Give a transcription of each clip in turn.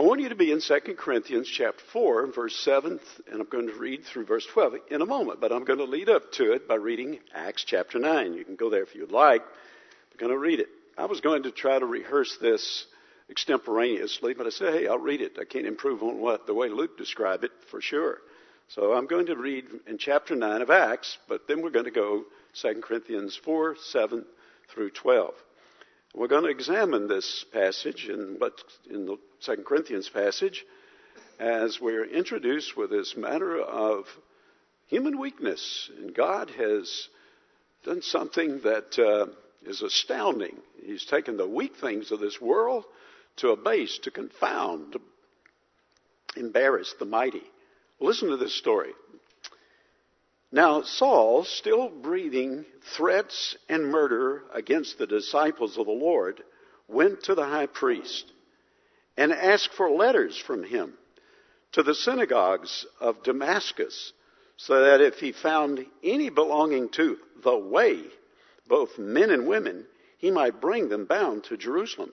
I want you to be in 2 Corinthians chapter 4, verse 7, and I'm going to read through verse 12 in a moment, but I'm going to lead up to it by reading Acts chapter 9. You can go there if you'd like. I'm going to read it. I was going to try to rehearse this extemporaneously, but I said, hey, I'll read it. I can't improve on what the way Luke described it for sure. So I'm going to read in chapter 9 of Acts, but then we're going to go 2 Corinthians 4, 7 through 12. We're going to examine this passage in what in the Second Corinthians passage as we're introduced with this matter of human weakness, and God has done something that uh, is astounding. He's taken the weak things of this world to abase, to confound, to embarrass the mighty. Listen to this story. Now, Saul, still breathing threats and murder against the disciples of the Lord, went to the high priest and asked for letters from him to the synagogues of Damascus, so that if he found any belonging to the way, both men and women, he might bring them bound to Jerusalem.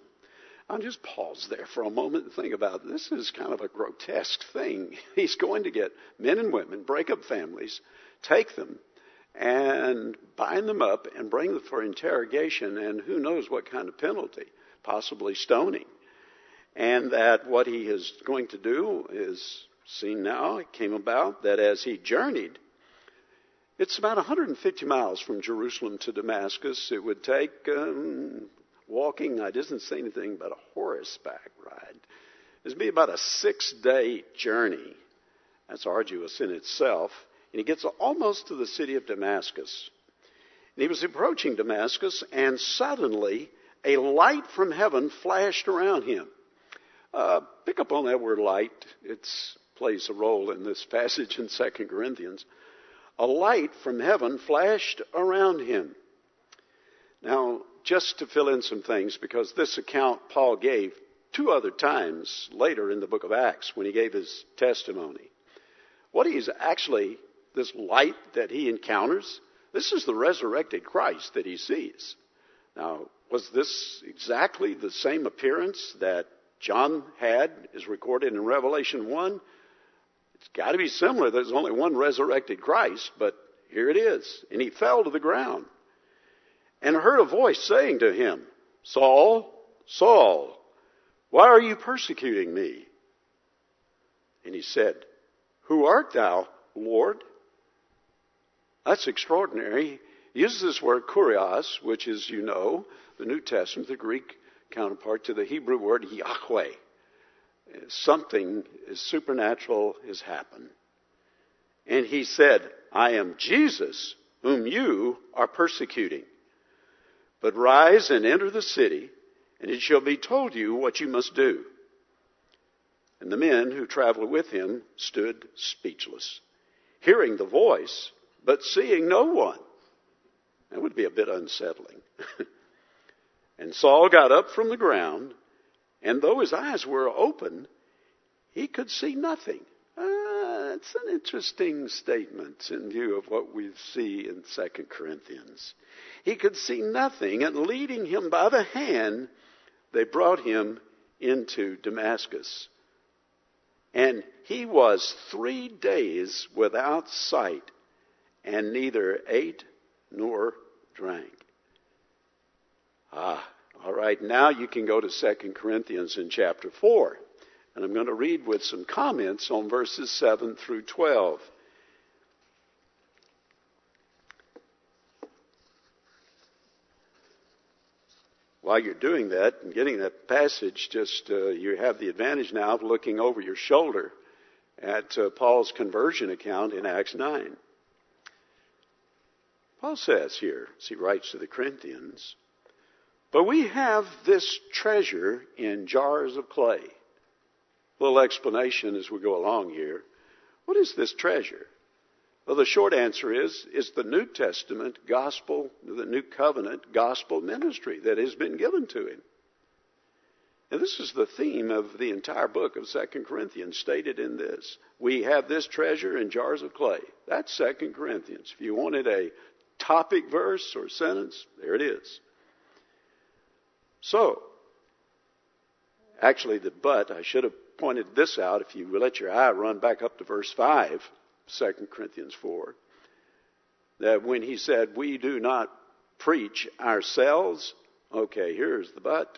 I'll just pause there for a moment and think about it. this is kind of a grotesque thing. He's going to get men and women, break up families, take them and bind them up and bring them for interrogation and who knows what kind of penalty, possibly stoning. And that what he is going to do is seen now, it came about that as he journeyed, it's about 150 miles from Jerusalem to Damascus. It would take um, walking, I didn't say anything about a horseback ride. It would be about a six day journey. That's arduous in itself. And he gets almost to the city of Damascus. And he was approaching Damascus, and suddenly a light from heaven flashed around him. Uh, pick up on that word light. It plays a role in this passage in 2 Corinthians. A light from heaven flashed around him. Now, just to fill in some things, because this account Paul gave two other times later in the book of Acts when he gave his testimony. What he's actually this light that he encounters, this is the resurrected Christ that he sees. Now, was this exactly the same appearance that John had, is recorded in Revelation 1? It's got to be similar. There's only one resurrected Christ, but here it is. And he fell to the ground and heard a voice saying to him, Saul, Saul, why are you persecuting me? And he said, Who art thou, Lord? That's extraordinary. He uses this word kurios, which is, you know, the New Testament, the Greek counterpart to the Hebrew word Yahweh. Something supernatural has happened. And he said, I am Jesus whom you are persecuting. But rise and enter the city, and it shall be told you what you must do. And the men who traveled with him stood speechless, hearing the voice but seeing no one. That would be a bit unsettling. and Saul got up from the ground, and though his eyes were open, he could see nothing. Ah, it's an interesting statement in view of what we see in 2 Corinthians. He could see nothing, and leading him by the hand, they brought him into Damascus. And he was three days without sight and neither ate nor drank. Ah, all right, now you can go to 2 Corinthians in chapter 4. And I'm going to read with some comments on verses 7 through 12. While you're doing that and getting that passage, just uh, you have the advantage now of looking over your shoulder at uh, Paul's conversion account in Acts 9. Paul says here, as he writes to the Corinthians, but we have this treasure in jars of clay. A little explanation as we go along here. What is this treasure? Well, the short answer is, it's the New Testament gospel, the New Covenant gospel ministry that has been given to him. And this is the theme of the entire book of Second Corinthians stated in this. We have this treasure in jars of clay. That's Second Corinthians. If you wanted a topic verse or sentence, there it is. So, actually, the but, I should have pointed this out if you let your eye run back up to verse 5, 2 Corinthians 4, that when he said, We do not preach ourselves, okay, here's the but,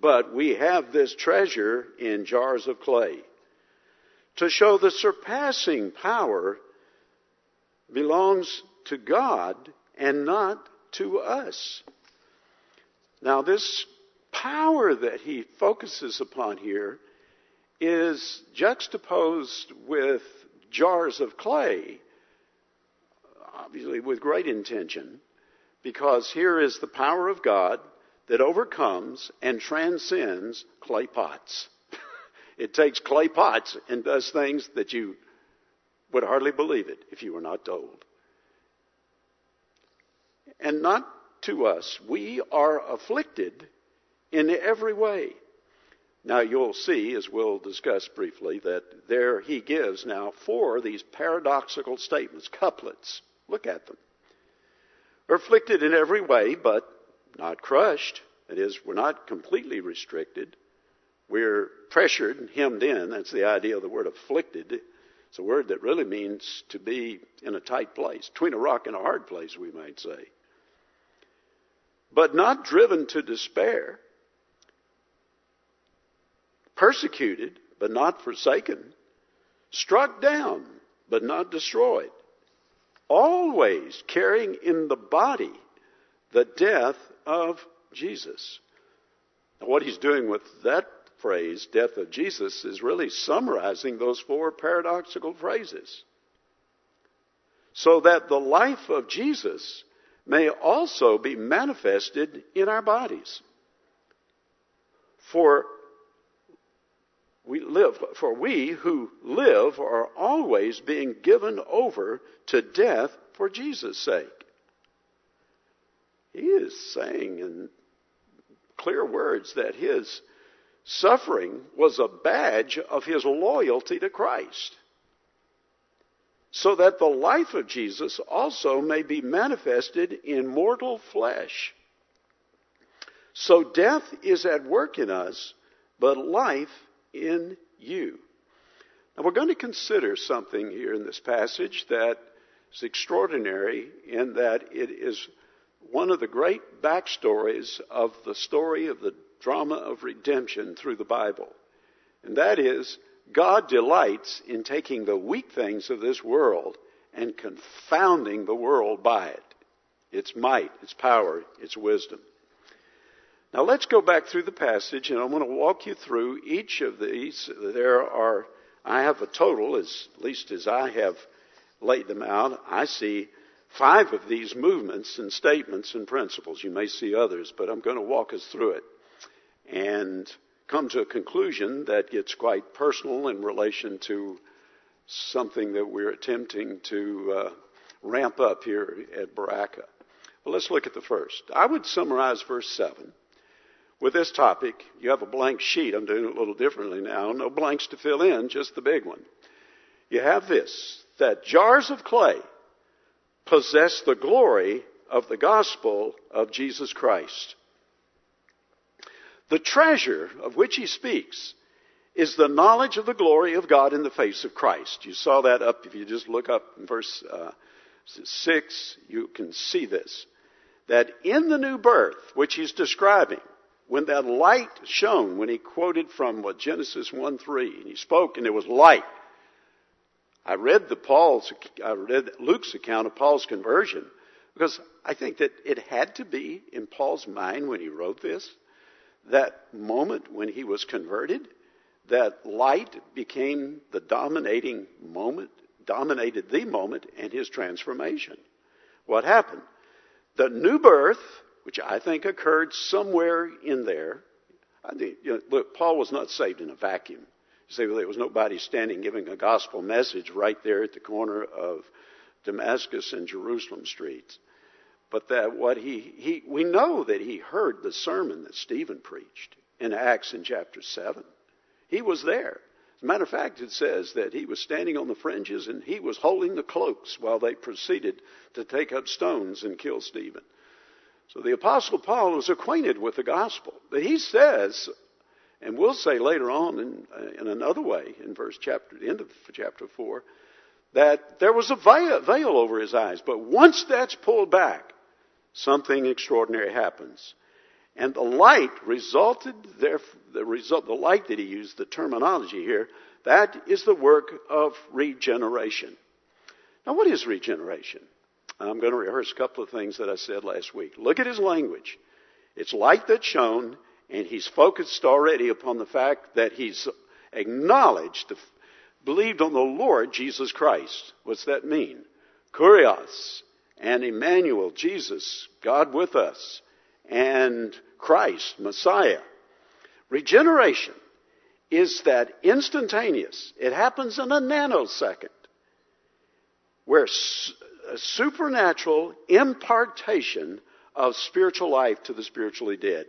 but we have this treasure in jars of clay to show the surpassing power belongs to God and not to us. Now, this power that he focuses upon here is juxtaposed with jars of clay, obviously with great intention, because here is the power of God that overcomes and transcends clay pots. it takes clay pots and does things that you would hardly believe it if you were not told. And not to us. We are afflicted in every way. Now you'll see, as we'll discuss briefly, that there he gives now four of these paradoxical statements, couplets. Look at them. We're afflicted in every way, but not crushed. That is, we're not completely restricted. We're pressured and hemmed in. That's the idea of the word afflicted. It's a word that really means to be in a tight place, between a rock and a hard place, we might say. But not driven to despair persecuted, but not forsaken, struck down, but not destroyed, always carrying in the body the death of Jesus. Now, what he's doing with that phrase, death of Jesus, is really summarizing those four paradoxical phrases. So that the life of Jesus may also be manifested in our bodies. For we live, for we who live are always being given over to death for Jesus' sake. He is saying in clear words that his suffering was a badge of his loyalty to Christ. So that the life of Jesus also may be manifested in mortal flesh. So death is at work in us, but life in you. Now we're going to consider something here in this passage that is extraordinary in that it is one of the great backstories of the story of the drama of redemption through the Bible. And that is, God delights in taking the weak things of this world and confounding the world by it. Its might, its power, its wisdom. Now let's go back through the passage and I'm going to walk you through each of these. There are, I have a total, as least as I have laid them out, I see five of these movements and statements and principles. You may see others, but I'm going to walk us through it and come to a conclusion that gets quite personal in relation to something that we're attempting to uh, ramp up here at Baraka. Well, let's look at the first. I would summarize verse 7 with this topic, you have a blank sheet. I'm doing it a little differently now. No blanks to fill in, just the big one. You have this that jars of clay possess the glory of the gospel of Jesus Christ. The treasure of which he speaks is the knowledge of the glory of God in the face of Christ. You saw that up, if you just look up in verse uh, 6, you can see this. That in the new birth, which he's describing, when that light shone, when he quoted from what Genesis 1 3, and he spoke and there was light. I read the Paul's, I read Luke's account of Paul's conversion because I think that it had to be in Paul's mind when he wrote this, that moment when he was converted, that light became the dominating moment, dominated the moment in his transformation. What happened? The new birth which I think occurred somewhere in there. I you know, look, Paul was not saved in a vacuum. You say, well, there was nobody standing giving a gospel message right there at the corner of Damascus and Jerusalem streets. But that what he, he, we know that he heard the sermon that Stephen preached in Acts in chapter 7. He was there. As a matter of fact, it says that he was standing on the fringes and he was holding the cloaks while they proceeded to take up stones and kill Stephen. So the apostle Paul was acquainted with the gospel. But he says, And we'll say later on in, uh, in another way, in verse chapter, the end of chapter 4, that there was a veil over his eyes. But once that's pulled back, something extraordinary happens. And the light resulted there, the result, the light that he used, the terminology here, that is the work of regeneration. Now what is regeneration? I'm going to rehearse a couple of things that I said last week. Look at his language. It's light that's shown, and he's focused already upon the fact that he's acknowledged, believed on the Lord Jesus Christ. What's that mean? Kurios and Emmanuel, Jesus, God with us, and Christ, Messiah. Regeneration is that instantaneous. It happens in a nanosecond where a supernatural impartation of spiritual life to the spiritually dead.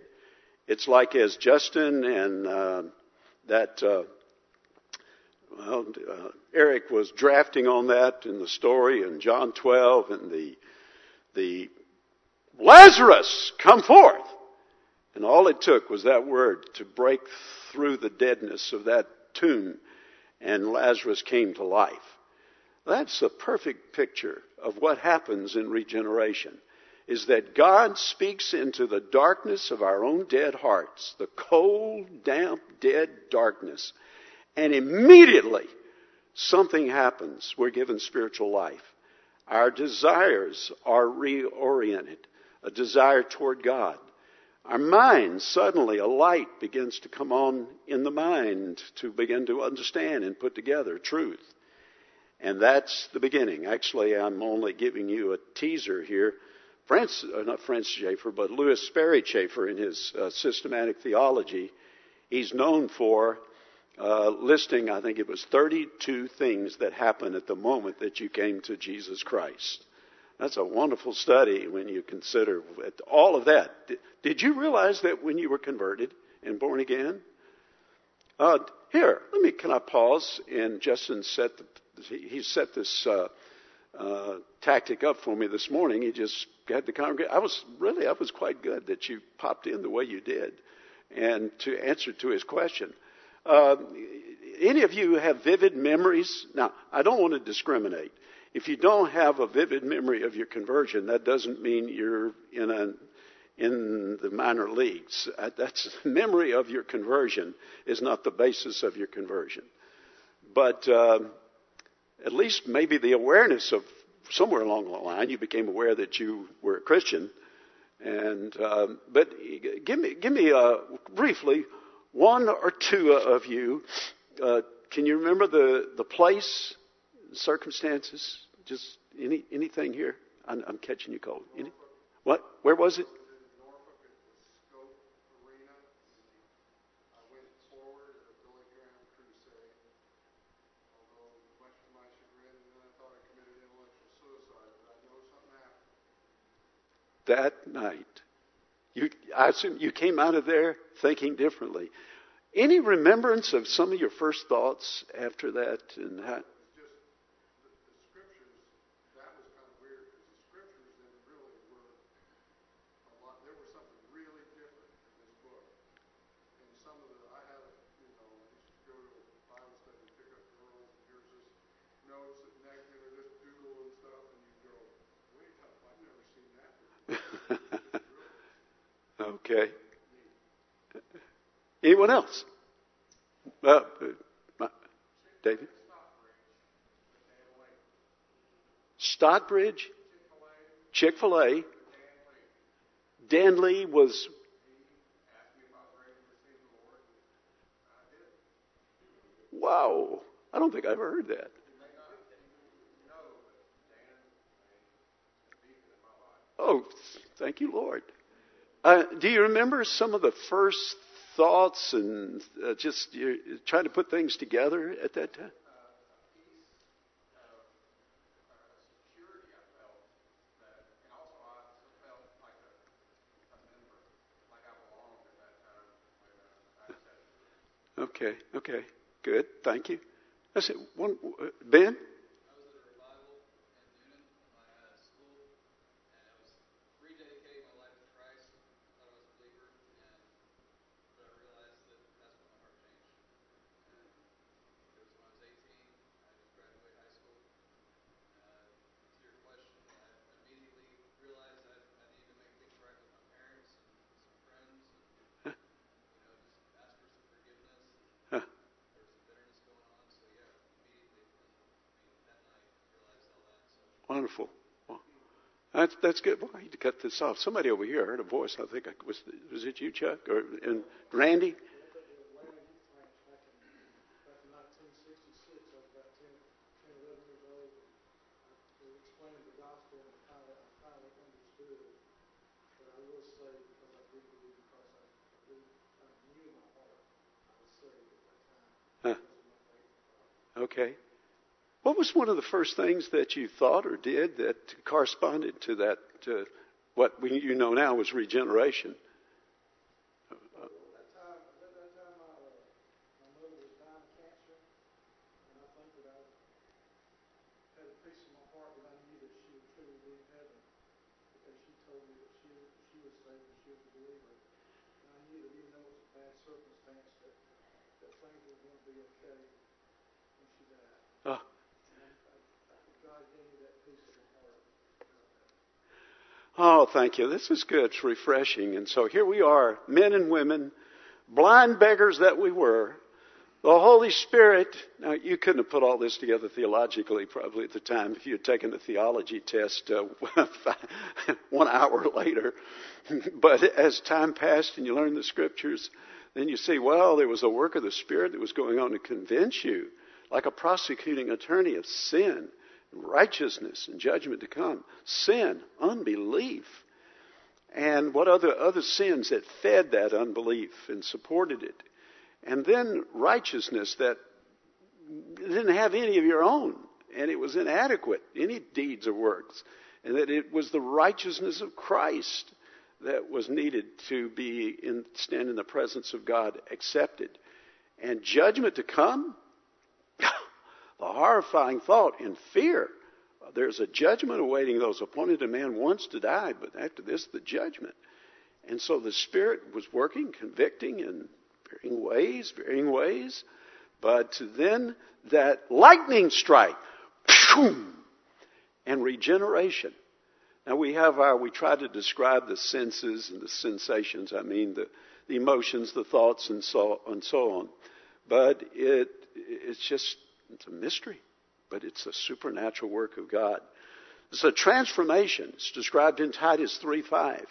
It's like as Justin and uh, that uh, well, uh, Eric was drafting on that in the story in John 12 and the the Lazarus come forth. And all it took was that word to break through the deadness of that tomb and Lazarus came to life. That's a perfect picture of what happens in regeneration is that God speaks into the darkness of our own dead hearts, the cold, damp, dead darkness, and immediately something happens. We're given spiritual life. Our desires are reoriented, a desire toward God. Our mind, suddenly a light begins to come on in the mind to begin to understand and put together truth. And that's the beginning. Actually, I'm only giving you a teaser here. Francis, uh, not Francis Schaeffer, but Lewis Sperry Chafer in his uh, systematic theology, he's known for uh, listing, I think it was 32 things that happened at the moment that you came to Jesus Christ. That's a wonderful study when you consider all of that. Did you realize that when you were converted and born again? Uh, here, let me, can I pause? And Justin set the he set this uh, uh, tactic up for me this morning. He just had the congregation. I was really, I was quite good that you popped in the way you did, and to answer to his question. Uh, any of you have vivid memories? Now, I don't want to discriminate. If you don't have a vivid memory of your conversion, that doesn't mean you're in a in the minor leagues. Uh, that's memory of your conversion is not the basis of your conversion. But uh, at least maybe the awareness of somewhere along the line you became aware that you were a Christian. And um, but give me give me uh, briefly one or two of you. Uh, can you remember the the place, circumstances? Just any anything here? I'm, I'm catching you cold. Any, what? Where was it? that night. You, I assume you came out of there thinking differently. Any remembrance of some of your first thoughts after that and how, Okay. Anyone else? Uh, uh, David? Stockbridge? Chick fil A. Dan Lee was. Wow. I don't think I ever heard that. Oh, thank you, Lord. Uh, do you remember some of the first thoughts and uh, just trying to put things together at that time? Okay, okay, good. Thank you. I said, one, uh, Ben? Wonderful. Well, that's that's good. Well, I need to cut this off. Somebody over here heard a voice. I think I, was was it you, Chuck, or and Randy? Okay. Was one of the first things that you thought or did that corresponded to that, to what we, you know now as regeneration? Well, at that was regeneration? Oh, thank you. This is good. It's refreshing. And so here we are, men and women, blind beggars that we were. The Holy Spirit, now you couldn't have put all this together theologically probably at the time if you had taken the theology test uh, one hour later. but as time passed and you learned the scriptures, then you see, well, there was a work of the Spirit that was going on to convince you, like a prosecuting attorney of sin righteousness and judgment to come, sin, unbelief, and what other, other sins that fed that unbelief and supported it. And then righteousness that didn't have any of your own, and it was inadequate, any deeds or works, and that it was the righteousness of Christ that was needed to be in, stand in the presence of God accepted. And judgment to come, the horrifying thought and fear. Uh, there's a judgment awaiting those appointed a man once to die, but after this, the judgment. And so the Spirit was working, convicting in varying ways, varying ways. But then that lightning strike, and regeneration. Now we have our, we try to describe the senses and the sensations, I mean the, the emotions, the thoughts, and so, and so on. But it, it's just it's a mystery, but it's a supernatural work of God. It's a transformation. It's described in Titus 3:5.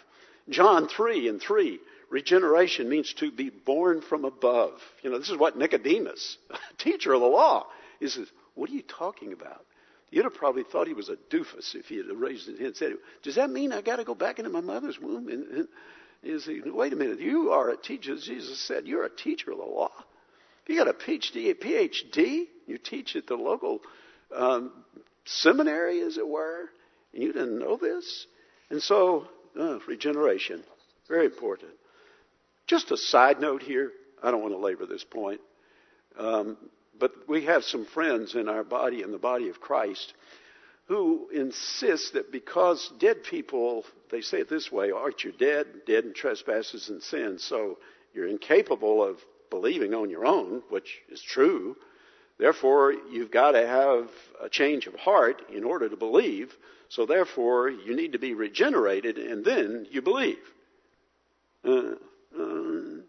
John 3 and 3. Regeneration means to be born from above. You know, this is what Nicodemus, teacher of the law, he says, What are you talking about? You'd have probably thought he was a doofus if he had raised his hand and said, Does that mean I got to go back into my mother's womb? And, and he said, Wait a minute, you are a teacher. Jesus said, You're a teacher of the law. You got a PhD, a PhD. You teach at the local um, seminary, as it were, and you didn't know this. And so, uh, regeneration, very important. Just a side note here. I don't want to labor this point. Um, but we have some friends in our body, in the body of Christ, who insist that because dead people, they say it this way, aren't you dead? Dead in trespasses and sins. So you're incapable of believing on your own, which is true. Therefore, you've got to have a change of heart in order to believe. So therefore, you need to be regenerated and then you believe. Uh, uh,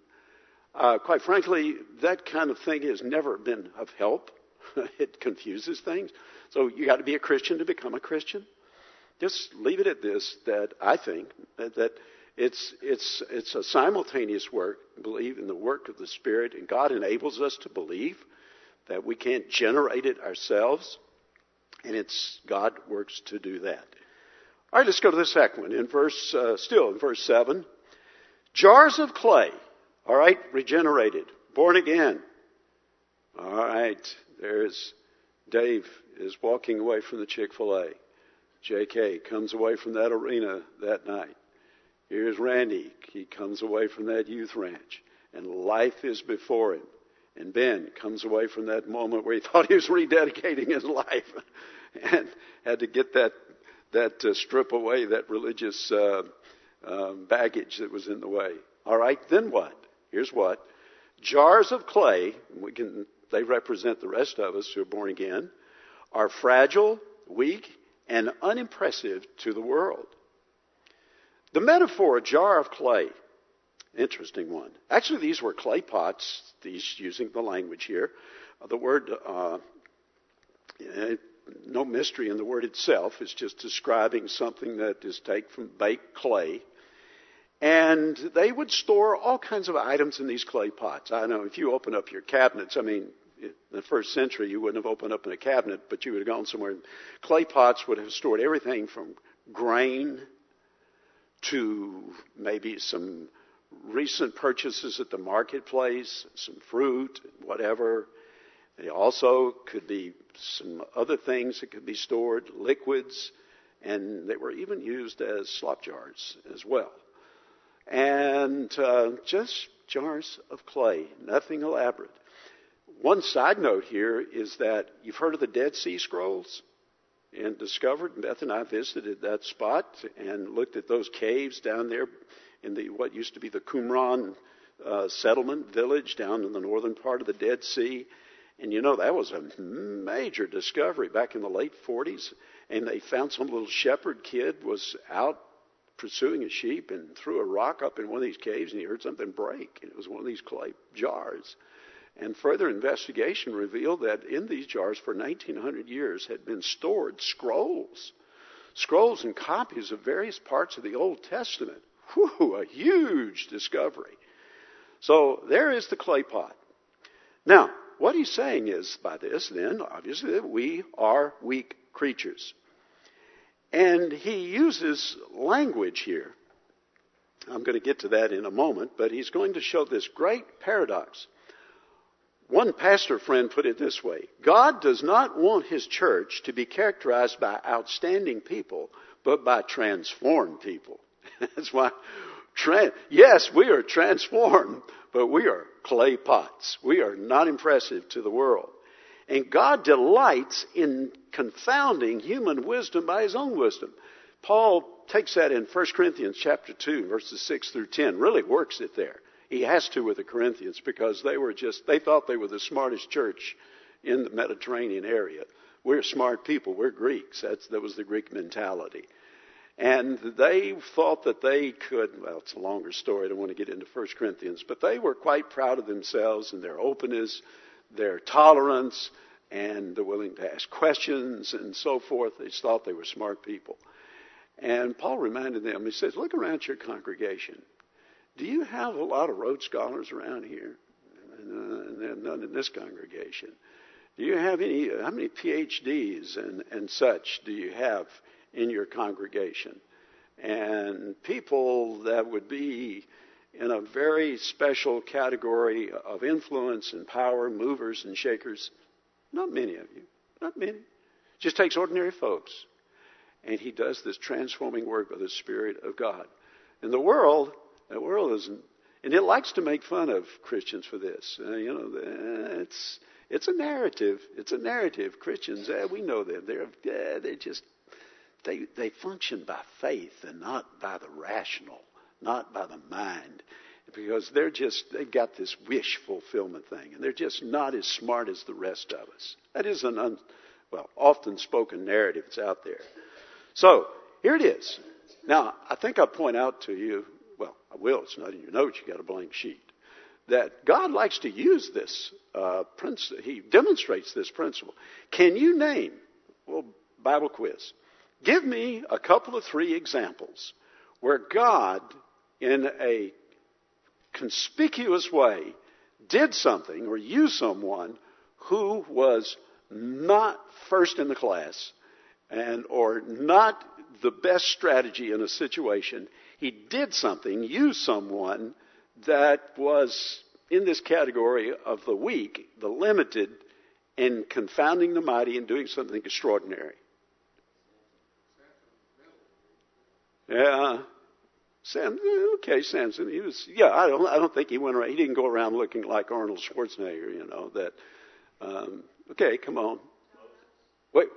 uh, quite frankly, that kind of thing has never been of help. it confuses things. So you got to be a Christian to become a Christian. Just leave it at this: that I think that, that it's, it's, it's a simultaneous work, believe in the work of the Spirit, and God enables us to believe that we can't generate it ourselves, and it's God works to do that. All right, let's go to the second one. In verse, uh, still in verse 7, jars of clay, all right, regenerated, born again. All right, there's Dave is walking away from the Chick fil A. JK comes away from that arena that night. Here's Randy. He comes away from that youth ranch, and life is before him. And Ben comes away from that moment where he thought he was rededicating his life and had to get that, that uh, strip away, that religious uh, um, baggage that was in the way. All right, then what? Here's what. Jars of clay, we can, they represent the rest of us who are born again, are fragile, weak, and unimpressive to the world. The metaphor, a jar of clay, interesting one. Actually, these were clay pots, these using the language here. The word, uh, no mystery in the word itself. It's just describing something that is taken from baked clay. And they would store all kinds of items in these clay pots. I know if you open up your cabinets, I mean, in the first century you wouldn't have opened up in a cabinet, but you would have gone somewhere. Clay pots would have stored everything from grain to maybe some recent purchases at the marketplace, some fruit, whatever. They also could be some other things that could be stored, liquids, and they were even used as slop jars as well. And uh, just jars of clay, nothing elaborate. One side note here is that you've heard of the Dead Sea Scrolls and discovered, Beth and I visited that spot and looked at those caves down there in the what used to be the Qumran uh, settlement village down in the northern part of the Dead Sea. And you know, that was a major discovery back in the late 40s. And they found some little shepherd kid was out pursuing a sheep and threw a rock up in one of these caves and he heard something break. And it was one of these clay jars. And further investigation revealed that in these jars for 1900 years had been stored scrolls. Scrolls and copies of various parts of the Old Testament. Whew, a huge discovery. So there is the clay pot. Now, what he's saying is by this, then, obviously, that we are weak creatures. And he uses language here. I'm going to get to that in a moment, but he's going to show this great paradox. One pastor friend put it this way God does not want his church to be characterized by outstanding people, but by transformed people. That's why, yes, we are transformed, but we are clay pots. We are not impressive to the world. And God delights in confounding human wisdom by his own wisdom. Paul takes that in 1 Corinthians chapter 2, verses 6 through 10, really works it there. He has to with the Corinthians because they were just, they thought they were the smartest church in the Mediterranean area. We're smart people. We're Greeks. That's, that was the Greek mentality. And they thought that they could, well, it's a longer story. I don't want to get into 1 Corinthians, but they were quite proud of themselves and their openness, their tolerance, and the willing to ask questions and so forth. They thought they were smart people. And Paul reminded them, he says, look around your congregation. Do you have a lot of Rhodes Scholars around here? And none in this congregation. Do you have any, how many PhDs and, and such do you have in your congregation. And people that would be in a very special category of influence and power, movers and shakers, not many of you. Not many. Just takes ordinary folks. And he does this transforming work by the Spirit of God. In the world, the world isn't, and it likes to make fun of Christians for this. Uh, you know, it's it's a narrative. It's a narrative. Christians, eh, we know them. They're eh, they're just they, they function by faith and not by the rational, not by the mind. Because they're just, they've got this wish fulfillment thing, and they're just not as smart as the rest of us. That is an, un, well, often spoken narrative that's out there. So, here it is. Now, I think I'll point out to you, I will, it's not in your notes, you got a blank sheet, that God likes to use this uh, principle. He demonstrates this principle. Can you name, well, Bible quiz, Give me a couple of three examples where God, in a conspicuous way, did something or used someone who was not first in the class and or not the best strategy in a situation. He did something, used someone that was in this category of the weak, the limited, and confounding the mighty and doing something extraordinary. Yeah. Sam, okay, Samson. He was, yeah. I don't, I don't think he went around. He didn't go around looking like Arnold Schwarzenegger. You know that. Um, okay, come on. Wait.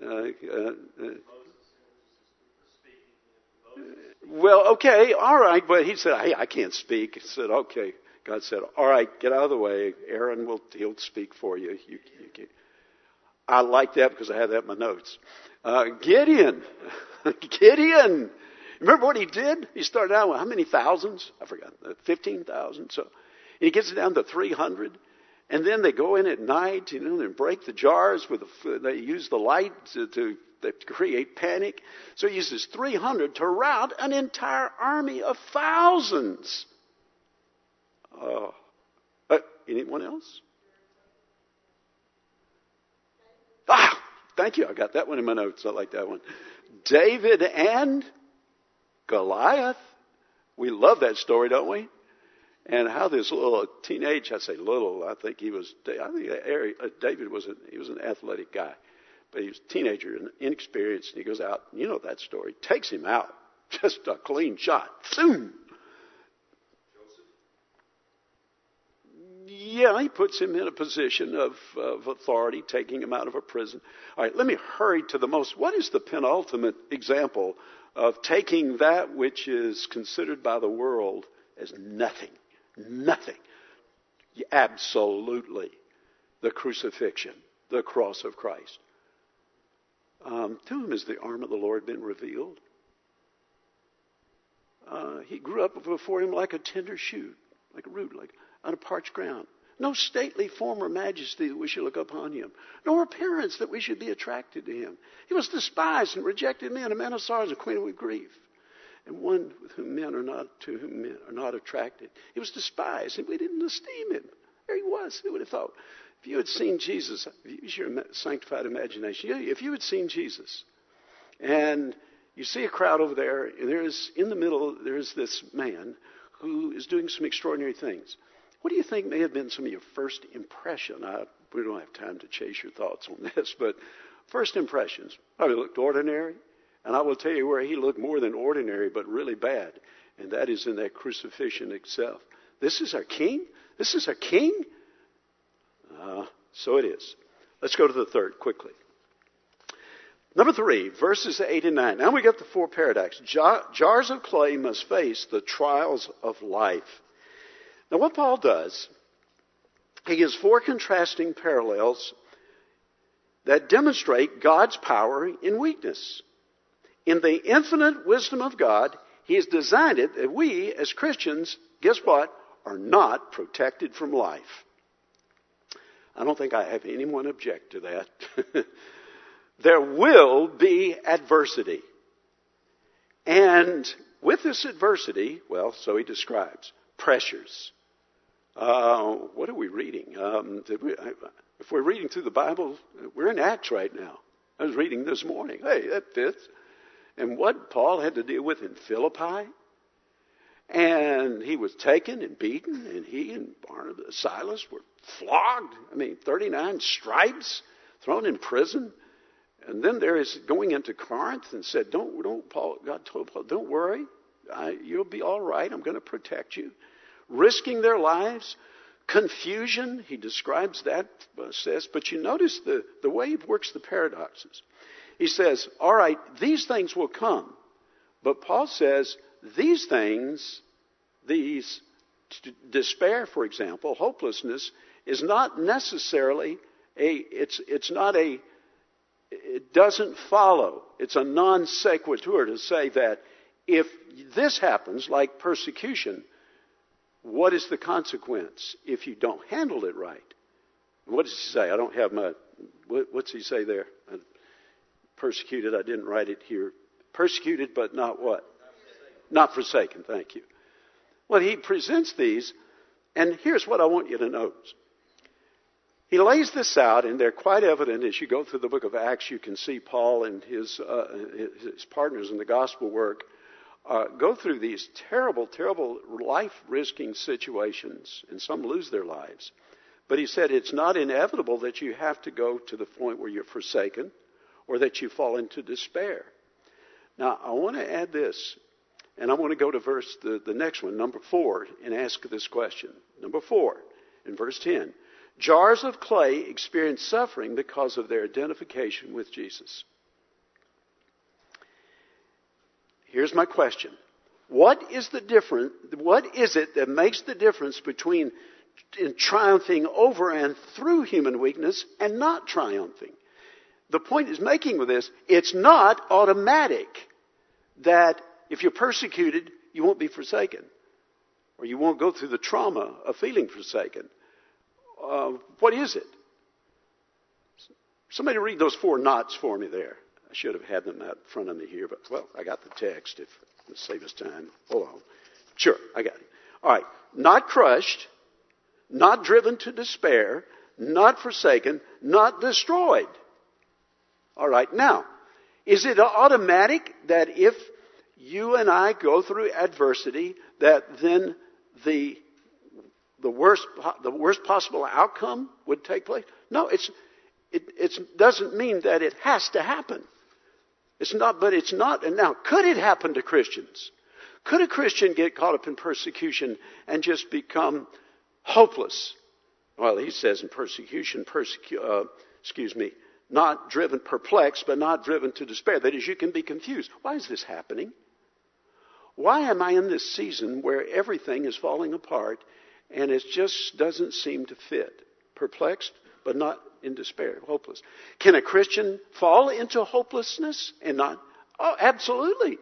Uh, uh, uh, well, okay, all right, but he said, "Hey, I can't speak." He said, "Okay." God said, "All right, get out of the way. Aaron will he'll speak for you." you, you I like that because I have that in my notes. Uh, Gideon. Gideon. Remember what he did? He started out with how many thousands? I forgot. 15,000. So he gets it down to 300. And then they go in at night, you know, and break the jars with the, they use the light to, to, to create panic. So he uses 300 to rout an entire army of thousands. Uh, uh, anyone else? Ah, thank you. I got that one in my notes. I like that one. David and Goliath. We love that story, don't we? And how this little teenage, I say little, I think he was, I think uh, David was, a, he was an athletic guy, but he was a teenager and inexperienced. And he goes out, you know that story, takes him out, just a clean shot, boom. Yeah, he puts him in a position of, of authority, taking him out of a prison. All right, let me hurry to the most. What is the penultimate example of taking that which is considered by the world as nothing? Nothing. Absolutely. The crucifixion, the cross of Christ. Um, to whom has the arm of the Lord been revealed? Uh, he grew up before him like a tender shoot, like a root, like on a parched ground. No stately form or majesty that we should look upon him, nor appearance that we should be attracted to him. He was despised and rejected men, a man of sorrows, acquainted with grief, and one with whom men are not to whom men are not attracted. He was despised, and we didn't esteem him. There he was. Who would have thought? If you had seen Jesus, use your sanctified imagination. If you had seen Jesus, and you see a crowd over there, and there's in the middle there's this man who is doing some extraordinary things. What do you think may have been some of your first impression? I, we don't have time to chase your thoughts on this, but first impressions probably looked ordinary. And I will tell you where he looked more than ordinary, but really bad. And that is in that crucifixion itself. This is our king? This is our king? Uh, so it is. Let's go to the third quickly. Number three, verses 8 and 9. Now we get the four paradox. Jars of clay must face the trials of life. Now, what Paul does, he gives four contrasting parallels that demonstrate God's power in weakness. In the infinite wisdom of God, He has designed it that we, as Christians, guess what, are not protected from life. I don't think I have anyone object to that. there will be adversity. And with this adversity, well, so he describes pressures, uh, what are we reading? Um, we, if we're reading through the Bible, we're in Acts right now. I was reading this morning. Hey, that fits. And what Paul had to deal with in Philippi, and he was taken and beaten, and he and Barnabas, Silas were flogged. I mean, 39 stripes, thrown in prison. And then there is going into Corinth and said, "Don't, don't." Paul, God told Paul, "Don't worry, I, you'll be all right. I'm going to protect you." risking their lives, confusion. He describes that, uh, says, but you notice the, the way he works the paradoxes. He says, all right, these things will come. But Paul says, these things, these despair, for example, hopelessness, is not necessarily a, it's, it's not a, it doesn't follow. It's a non sequitur to say that if this happens, like persecution, what is the consequence if you don't handle it right? What does he say? I don't have my, what, what's he say there? Persecuted, I didn't write it here. Persecuted, but not what? Not forsaken, thank you. Well, he presents these, and here's what I want you to note. He lays this out, and they're quite evident as you go through the book of Acts. You can see Paul and his, uh, his partners in the gospel work uh, go through these terrible, terrible life risking situations, and some lose their lives. But he said it's not inevitable that you have to go to the point where you're forsaken or that you fall into despair. Now, I want to add this, and I want to go to verse, the, the next one, number four, and ask this question. Number four, in verse 10. Jars of clay experience suffering because of their identification with Jesus. Here's my question. What is the difference, what is it that makes the difference between triumphing over and through human weakness and not triumphing? The point is making with this, it's not automatic that if you're persecuted, you won't be forsaken. Or you won't go through the trauma of feeling forsaken. uh, what is it? Somebody read those four knots for me there. I should have had them out front of me here, but well, I got the text if to save us time. Hold on. Sure, I got it. All right. Not crushed, not driven to despair, not forsaken, not destroyed. All right. Now, is it automatic that if you and I go through adversity, that then the the worst the worst possible outcome would take place? No, it's it it doesn't mean that it has to happen. It's not, but it's not. And now, could it happen to Christians? Could a Christian get caught up in persecution and just become hopeless? Well, he says in persecution, persecu- uh, excuse me, not driven perplexed, but not driven to despair. That is, you can be confused. Why is this happening? Why am I in this season where everything is falling apart and it just doesn't seem to fit? Perplexed, but not in despair, hopeless. Can a Christian fall into hopelessness and not? Oh, absolutely.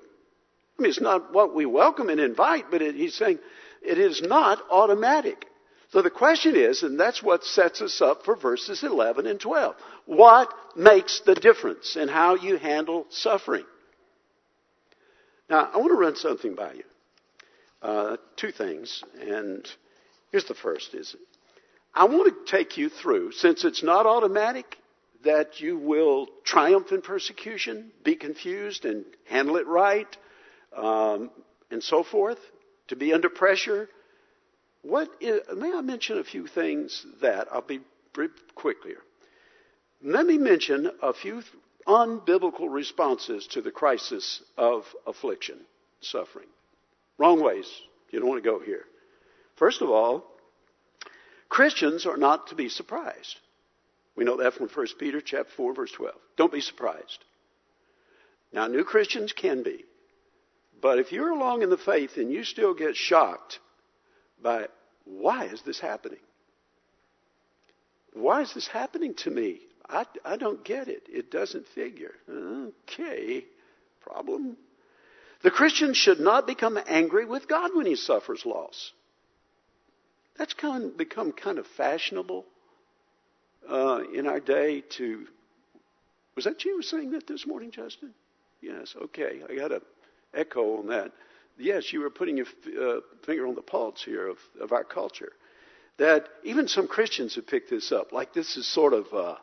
I mean, it's not what we welcome and invite, but it, he's saying it is not automatic. So the question is, and that's what sets us up for verses 11 and 12. What makes the difference in how you handle suffering? Now, I want to run something by you. Uh, two things, and here's the first: is I want to take you through, since it's not automatic, that you will triumph in persecution, be confused, and handle it right, um, and so forth, to be under pressure. What is, may I mention a few things that I'll be brief quickly. Let me mention a few unbiblical responses to the crisis of affliction, suffering. Wrong ways. You don't want to go here. First of all, Christians are not to be surprised. We know that from 1 Peter chapter 4 verse 12. Don't be surprised. Now new Christians can be. But if you're along in the faith and you still get shocked by why is this happening? Why is this happening to me? I, I don't get it. It doesn't figure. Okay, problem. The Christian should not become angry with God when he suffers loss. That's kind of become kind of fashionable uh, in our day to. Was that you were saying that this morning, Justin? Yes. Okay. I got an echo on that. Yes, you were putting your uh, finger on the pulse here of, of our culture. That even some Christians have picked this up. Like this is sort of uh,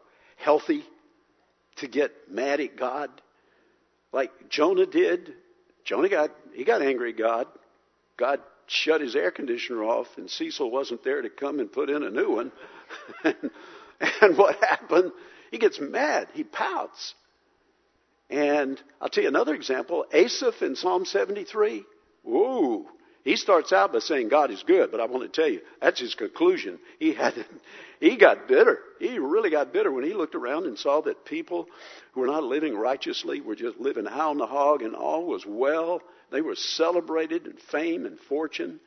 healthy to get mad at God, like Jonah did. Jonah got he got angry at God. God shut his air conditioner off, and Cecil wasn't there to come and put in a new one. and, and what happened? He gets mad. He pouts. And I'll tell you another example. Asaph in Psalm 73. Whoa. He starts out by saying God is good, but I want to tell you, that's his conclusion. He had, he got bitter. He really got bitter when he looked around and saw that people who were not living righteously were just living high on the hog and all was well. They were celebrated in fame and fortune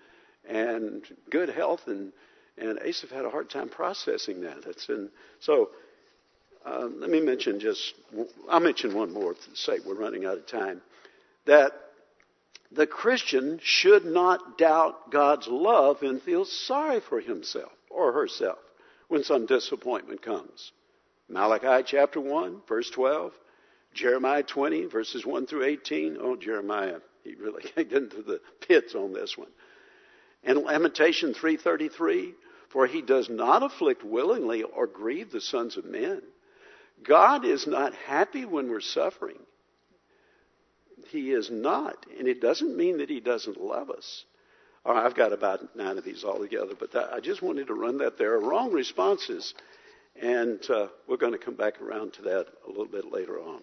and good health and, and Asaph had a hard time processing that. That's in, so, uh, let me mention just, I'll mention one more to say we're running out of time. That the Christian should not doubt God's love and feel sorry for himself or herself when some disappointment comes. Malachi chapter 1, verse 12. Jeremiah 20, verses 1 through 18. Oh, Jeremiah, he really got into the pits on this one. And Lamentation 3:33, for he does not afflict willingly or grieve the sons of men. God is not happy when we're suffering. He is not. And it doesn't mean that He doesn't love us. All right, I've got about nine of these all together, but that, I just wanted to run that. There are wrong responses, and uh, we're going to come back around to that a little bit later on.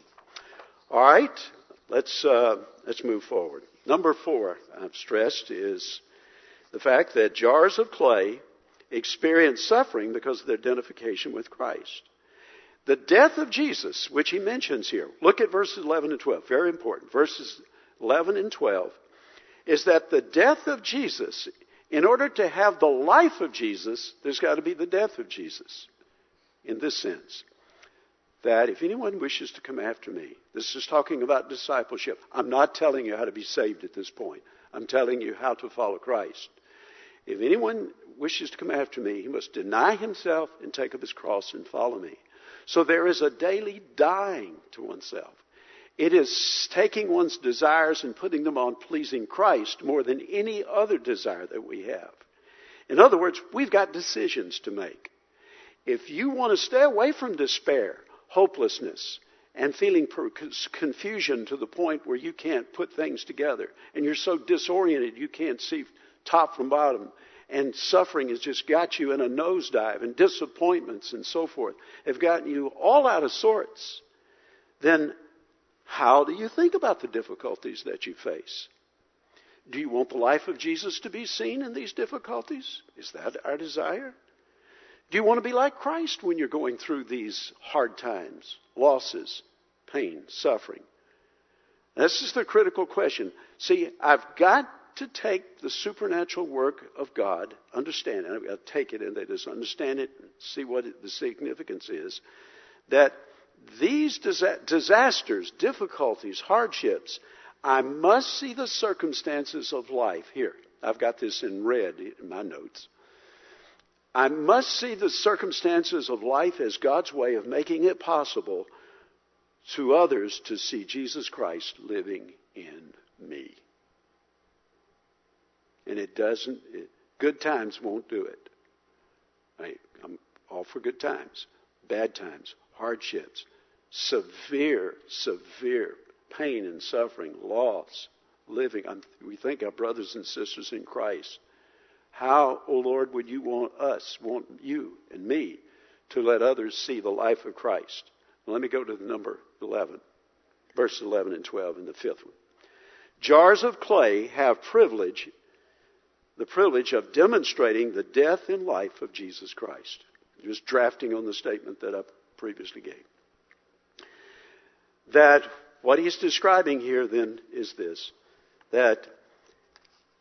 All right, let's uh, let's move forward. Number four, I've stressed, is the fact that jars of clay experience suffering because of their identification with Christ. The death of Jesus, which he mentions here, look at verses 11 and 12, very important. Verses 11 and 12 is that the death of Jesus, in order to have the life of Jesus, there's got to be the death of Jesus. In this sense, that if anyone wishes to come after me, this is talking about discipleship. I'm not telling you how to be saved at this point. I'm telling you how to follow Christ. If anyone wishes to come after me, he must deny himself and take up his cross and follow me. So there is a daily dying to oneself. It is taking one's desires and putting them on pleasing Christ more than any other desire that we have. In other words, we've got decisions to make. If you want to stay away from despair, hopelessness, and feeling confusion to the point where you can't put things together, and you're so disoriented you can't see top from bottom, and suffering has just got you in a nosedive, and disappointments and so forth have gotten you all out of sorts, then how do you think about the difficulties that you face? Do you want the life of Jesus to be seen in these difficulties? Is that our desire? Do you want to be like Christ when you're going through these hard times, losses, pain, suffering? This is the critical question. See, I've got to take the supernatural work of God, understand it, got to take it and they just understand it, and see what the significance is, that these disasters, difficulties, hardships, I must see the circumstances of life. Here, I've got this in red in my notes. I must see the circumstances of life as God's way of making it possible to others to see Jesus Christ living in me. And it doesn't, it, good times won't do it. I, I'm all for good times, bad times, hardships, severe, severe pain and suffering, loss, living. I'm, we think our brothers and sisters in Christ. How, O oh Lord, would you want us, want you and me, to let others see the life of Christ? Let me go to the number 11, verse 11 and 12 in the fifth one. Jars of clay have privilege, the privilege of demonstrating the death and life of Jesus Christ. Just drafting on the statement that I previously gave. That what he's describing here then is this that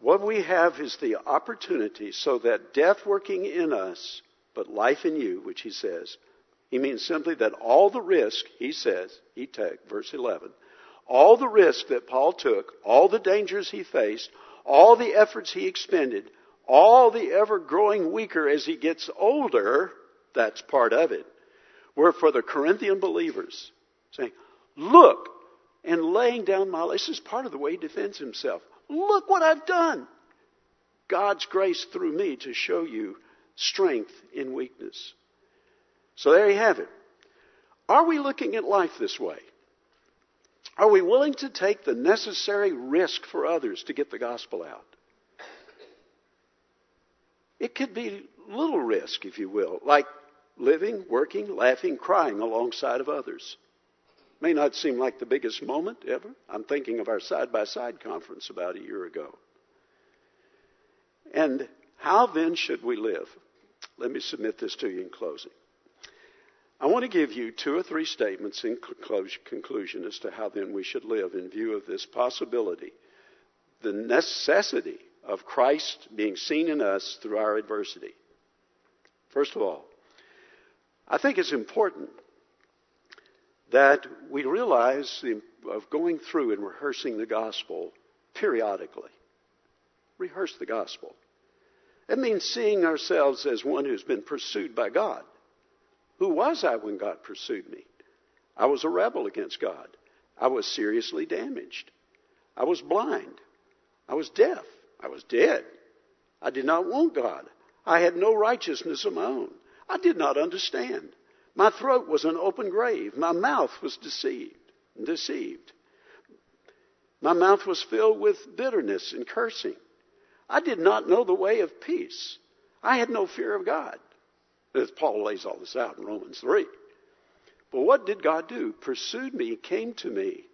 what we have is the opportunity so that death working in us, but life in you, which he says, he means simply that all the risk, he says, he took, verse 11, all the risk that Paul took, all the dangers he faced, all the efforts he expended, all the ever growing weaker as he gets older, that's part of it, were for the Corinthian believers, saying, Look, and laying down my life. This is part of the way he defends himself. Look what I've done. God's grace through me to show you strength in weakness. So there you have it. Are we looking at life this way? Are we willing to take the necessary risk for others to get the gospel out? It could be little risk, if you will, like living, working, laughing, crying alongside of others. May not seem like the biggest moment ever. I'm thinking of our side by side conference about a year ago. And how then should we live? Let me submit this to you in closing. I want to give you two or three statements in conclusion as to how then we should live in view of this possibility, the necessity of Christ being seen in us through our adversity. First of all, I think it's important that we realize the, of going through and rehearsing the gospel periodically. Rehearse the gospel. It means seeing ourselves as one who's been pursued by God. Who was I when God pursued me? I was a rebel against God. I was seriously damaged. I was blind. I was deaf. I was dead. I did not want God. I had no righteousness of my own. I did not understand. My throat was an open grave. My mouth was deceived, deceived. My mouth was filled with bitterness and cursing. I did not know the way of peace. I had no fear of God. As Paul lays all this out in Romans 3. But what did God do? Pursued me, came to me,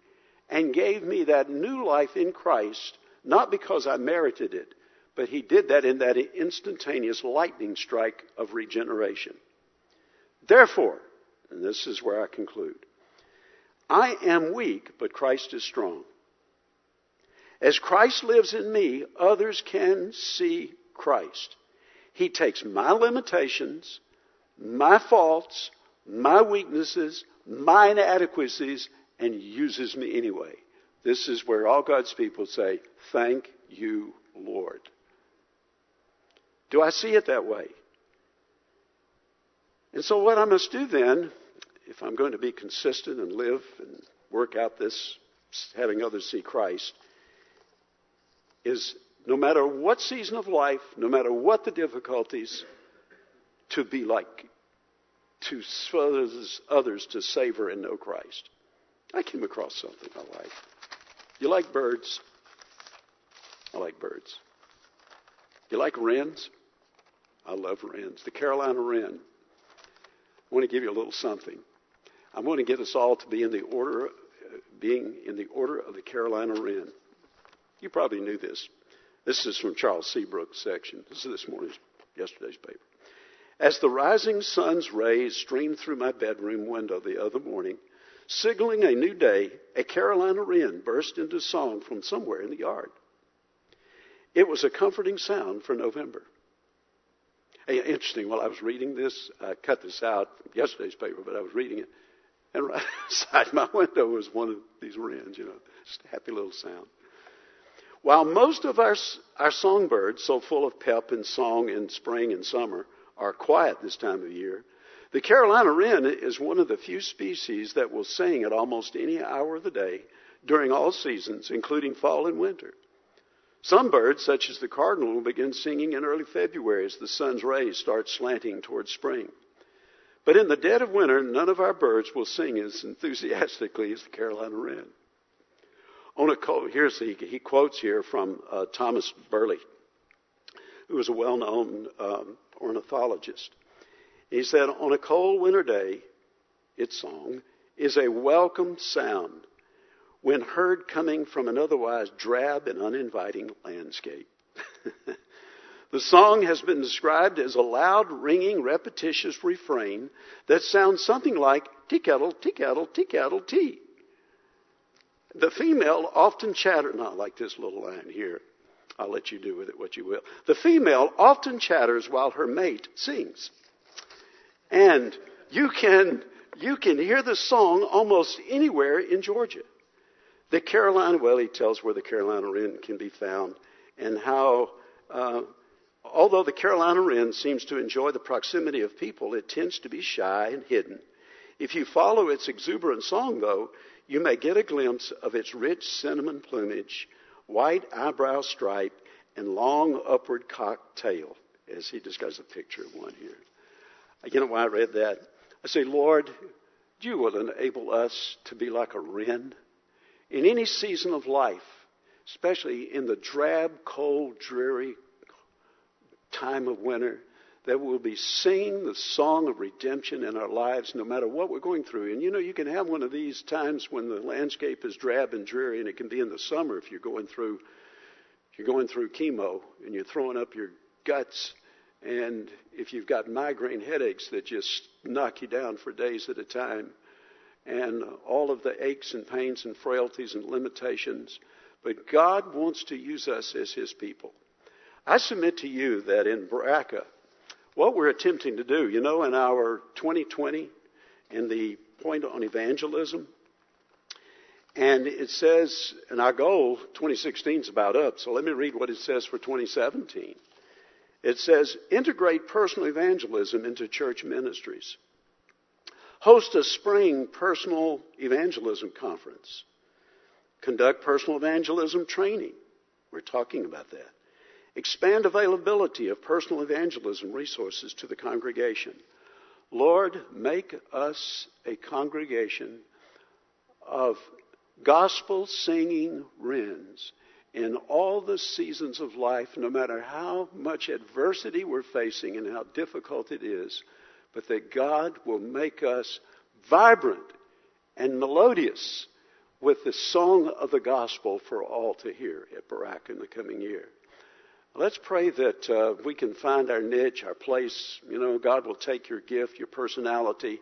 and gave me that new life in Christ, not because I merited it, but He did that in that instantaneous lightning strike of regeneration. Therefore, and this is where I conclude, I am weak, but Christ is strong. As Christ lives in me, others can see Christ. He takes my limitations, my faults, my weaknesses, my inadequacies, and uses me anyway. This is where all God's people say, Thank you, Lord. Do I see it that way? And so, what I must do then, if I'm going to be consistent and live and work out this having others see Christ, is no matter what season of life, no matter what the difficulties, to be like, to others, others to savor and know Christ. I came across something I like. You like birds? I like birds. You like wrens? I love wrens. The Carolina wren. I want to give you a little something. I want to get us all to be in the order, being in the order of the Carolina wren. You probably knew this. This is from Charles Seabrook's section. This is this morning's, yesterday's paper. As the rising sun's rays streamed through my bedroom window the other morning, signaling a new day, a Carolina wren burst into song from somewhere in the yard. It was a comforting sound for November. Hey, interesting, while I was reading this, I cut this out from yesterday's paper, but I was reading it, and right outside my window was one of these wrens, you know, just a happy little sound. While most of our, our songbirds, so full of pep and song in spring and summer, are quiet this time of year, the Carolina wren is one of the few species that will sing at almost any hour of the day during all seasons, including fall and winter. Some birds, such as the cardinal, will begin singing in early February as the sun's rays start slanting towards spring. But in the dead of winter, none of our birds will sing as enthusiastically as the Carolina wren. On a cold, here's he quotes here from uh, Thomas Burleigh, who was a well-known um, ornithologist. He said, "On a cold winter day, its song is a welcome sound when heard coming from an otherwise drab and uninviting landscape. the song has been described as a loud, ringing, repetitious refrain that sounds something like tea kettle, tea kettle, tea kettle, tea. The female often chatters, not like this little line here. I'll let you do with it what you will. The female often chatters while her mate sings. And you can, you can hear the song almost anywhere in Georgia. The Carolina, well, he tells where the Carolina wren can be found and how, uh, although the Carolina wren seems to enjoy the proximity of people, it tends to be shy and hidden. If you follow its exuberant song, though, you may get a glimpse of its rich cinnamon plumage, white eyebrow stripe, and long upward cocked tail, as he describes a picture of one here. You know why I read that? I say, Lord, you will enable us to be like a wren in any season of life, especially in the drab, cold, dreary time of winter, that we'll be singing the song of redemption in our lives no matter what we're going through. And you know, you can have one of these times when the landscape is drab and dreary, and it can be in the summer if you're going through you're going through chemo and you're throwing up your guts and if you've got migraine headaches that just knock you down for days at a time and all of the aches and pains and frailties and limitations. But God wants to use us as His people. I submit to you that in Baraka, what we're attempting to do, you know, in our 2020, in the point on evangelism, and it says, and our goal, 2016 is about up, so let me read what it says for 2017. It says, integrate personal evangelism into church ministries host a spring personal evangelism conference, conduct personal evangelism training. We're talking about that. Expand availability of personal evangelism resources to the congregation. Lord, make us a congregation of gospel singing wrens in all the seasons of life, no matter how much adversity we're facing and how difficult it is but that God will make us vibrant and melodious with the song of the gospel for all to hear at Barak in the coming year. Let's pray that uh, we can find our niche, our place. You know, God will take your gift, your personality,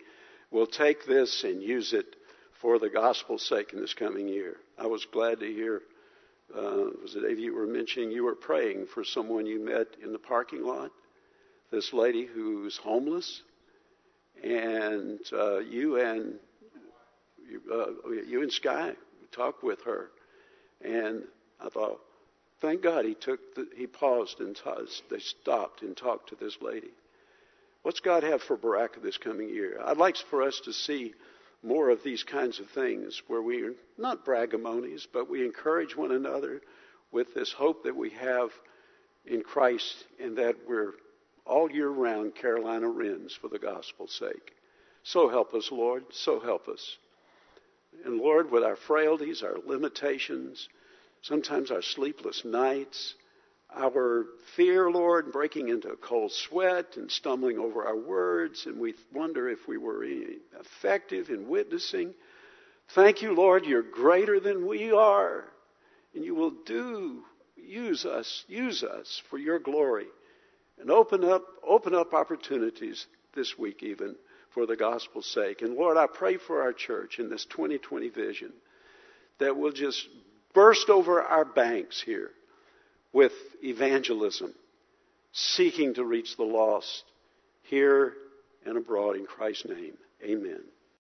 We'll take this and use it for the gospel's sake in this coming year. I was glad to hear, uh, was it Ava, you were mentioning you were praying for someone you met in the parking lot? This lady who's homeless and uh, you and uh, you and Sky talked with her, and I thought, Thank God he took the, he paused and t- they stopped and talked to this lady. What's God have for Baraka this coming year? I'd like for us to see more of these kinds of things where we are not bragamonies, but we encourage one another with this hope that we have in Christ and that we're all year round Carolina Wrens for the gospel's sake. So help us, Lord. So help us. And Lord, with our frailties, our limitations, sometimes our sleepless nights, our fear, Lord, breaking into a cold sweat and stumbling over our words, and we wonder if we were effective in witnessing. Thank you, Lord, you're greater than we are, and you will do, use us, use us for your glory, and open up, open up opportunities this week even for the gospel's sake. And Lord, I pray for our church in this 2020 vision that we'll just burst over our banks here with evangelism, seeking to reach the lost here and abroad in Christ's name. Amen.